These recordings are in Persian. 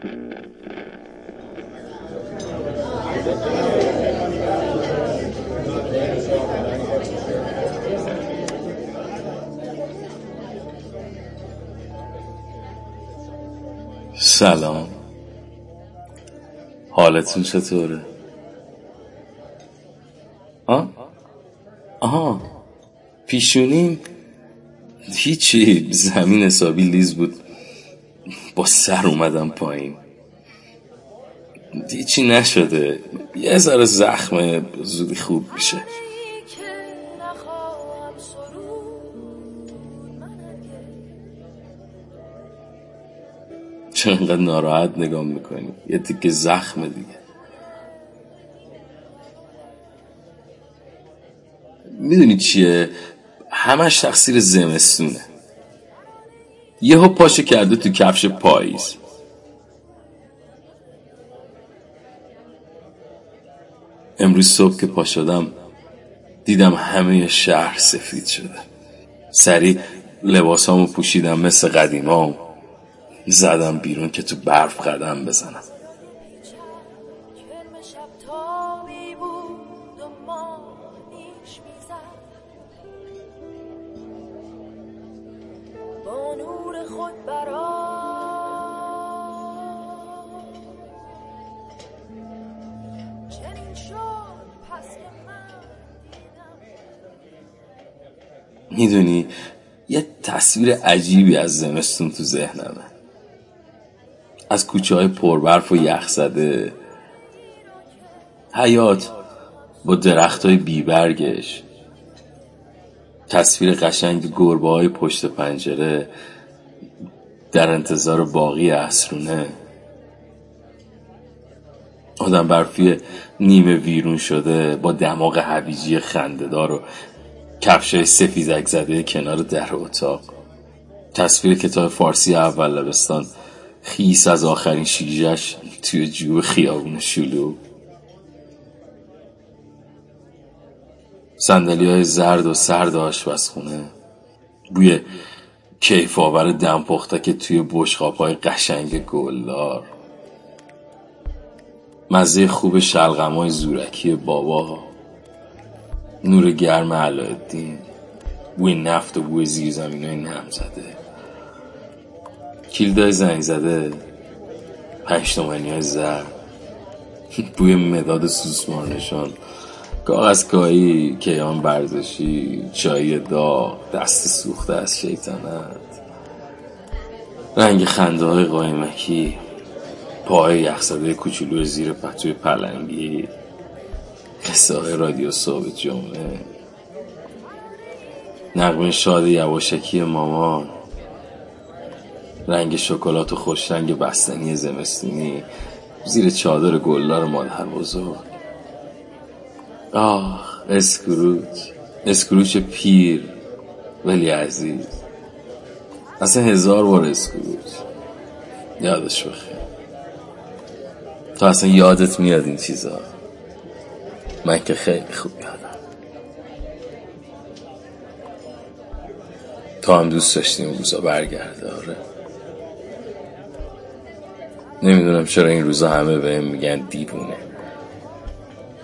سلام. حالتون چطوره؟ آه؟ آها. پیشونیم؟ هیچی. زمین حسابی لیز بود. با سر اومدم پایین. هیچی نشده. یه ذره زخمه زودی خوب میشه. چرا ناراحت نگاه می‌کنی. یه تیکه زخمه دیگه. می‌دونی چیه؟ همش تقصیر زمستونه. یهو پاشه کرده تو کفش پاییز. امروز صبح که پا شدم دیدم همه شهر سفید شده. سریع لباسامو پوشیدم مثل قدیمام. زدم بیرون که تو برف قدم بزنم. می‌دونی یه تصویر عجیبی از زمستون تو ذهنمه. از کوچه های پربرف و یخ زده. حیات با درخت های بیبرگش. تصویر قشنگ گربه های پشت پنجره در انتظار باقی اسرونه آدم برفی نیمه ویرون شده با دماغ هویجی خندهدار و کفشای سفیدک زده کنار در اتاق. تصویر کتاب فارسی اول لبستان خیس از آخرین شیجش توی جوب خیابون شلو سندلی های زرد و سرد آشپزخونه. بوی کیف آور دم که توی بشقاب های قشنگ گلدار. مزه خوب شلغم های زورکی بابا. نور گرم علایالدین بوی نفت و بوی زیر زمین های نم زده کلیدای زنگ زده پنج تومنی های زر بوی مداد سوسمار نشان. کاغذ کایی کیان برزشی چای داغ دست سوخته از شیطنت. رنگ خنده های قایمکی پای یخزده کوچولو زیر پتوی پلنگی قصه رادیو صبح جمعه نغمه شاد یواشکی مامان. رنگ شکلات و خوش رنگ بستنی زمستونی. زیر چادر گلدار مادر بزرگ. آه اسکروچ. اسکروچ پیر. ولی عزیز. اصلا هزار بار اسکروچ. یادش بخیر. تو اصلا یادت میاد این چیزا. من که خیلی خوب یادم. تو هم دوست داشتیم روزا برگرده آره. نمی‌دونم چرا این روزا همه بهم میگن دیوونه.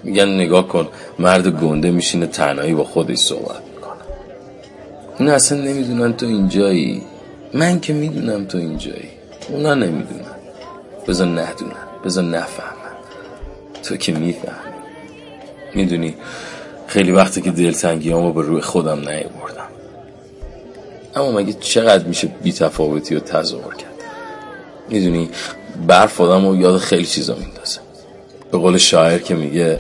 میگن نگاه کن مرد گنده میشینه تنهایی با خودش صحبت می‌کنه. اونا اصلا نمی‌دونن تو اینجایی. من که می‌دونم تو اینجایی. اونا نمی‌دونن. بذار ندونن بذار نفهمن. تو که می‌فهمی. می‌دونی خیلی وقتی که دلتنگی رو به روی خودم نیاوردم. اما مگه چقدر میشه بیتفاوتی و تظاهر کرد؟ می‌دونی برف آدم و یاد خیلی چیزا میندازه. به قول شاعر که میگه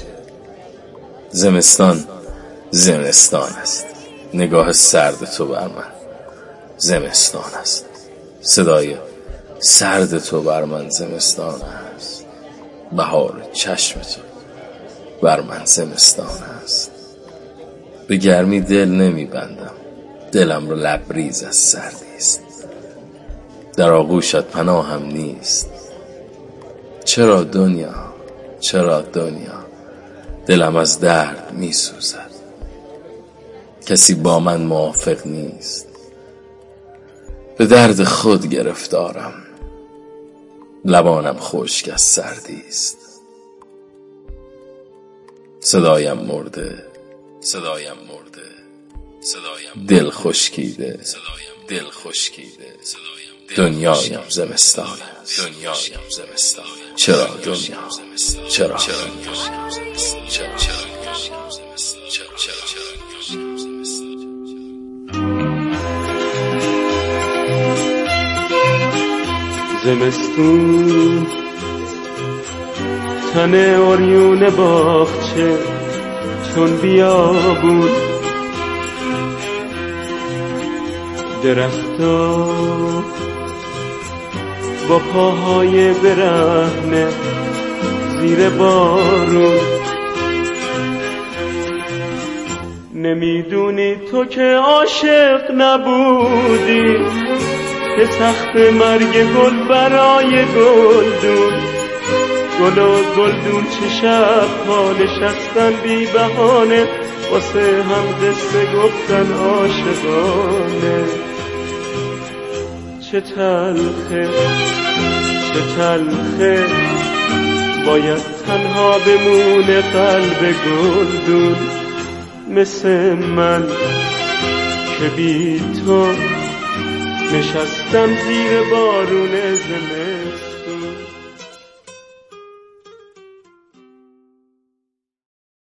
زمستان زمستان است. نگاه سرد تو بر من. زمستان است. صدای سرد تو بر من زمستان است. بهار چشم تو بر من زمستان است. به گرمی دل نمیبندم دلم رو لبریز از سردی است در آغوشت پناهم نیست. چرا دنیا؟ چرا دنیا؟ دلم از درد می سوزد کسی با من موافق نیست. به درد خود گرفتارم. لبانم خشک از سردی است. صدایم مرده صدایم مرده صدایم دل خشکیده دل خشکیده دنیایم دنیایم زمستان چرا دنیا چرا زمستون تن اوریون باغچه چون بیا بود درختا با پاهای برهنه زیر بارون. نمی‌دونی تو که عاشق نبودی که سخت مرگ گل برای گلدون. گل و گلدون چه شب ها نشستن بی بهانه واسه هم قصه گفتن عاشقانه. چه تلخه چه تلخه. باید تنها بمونه قلب گلدون مثل من که بی تو نشستم زیر بارون زمستون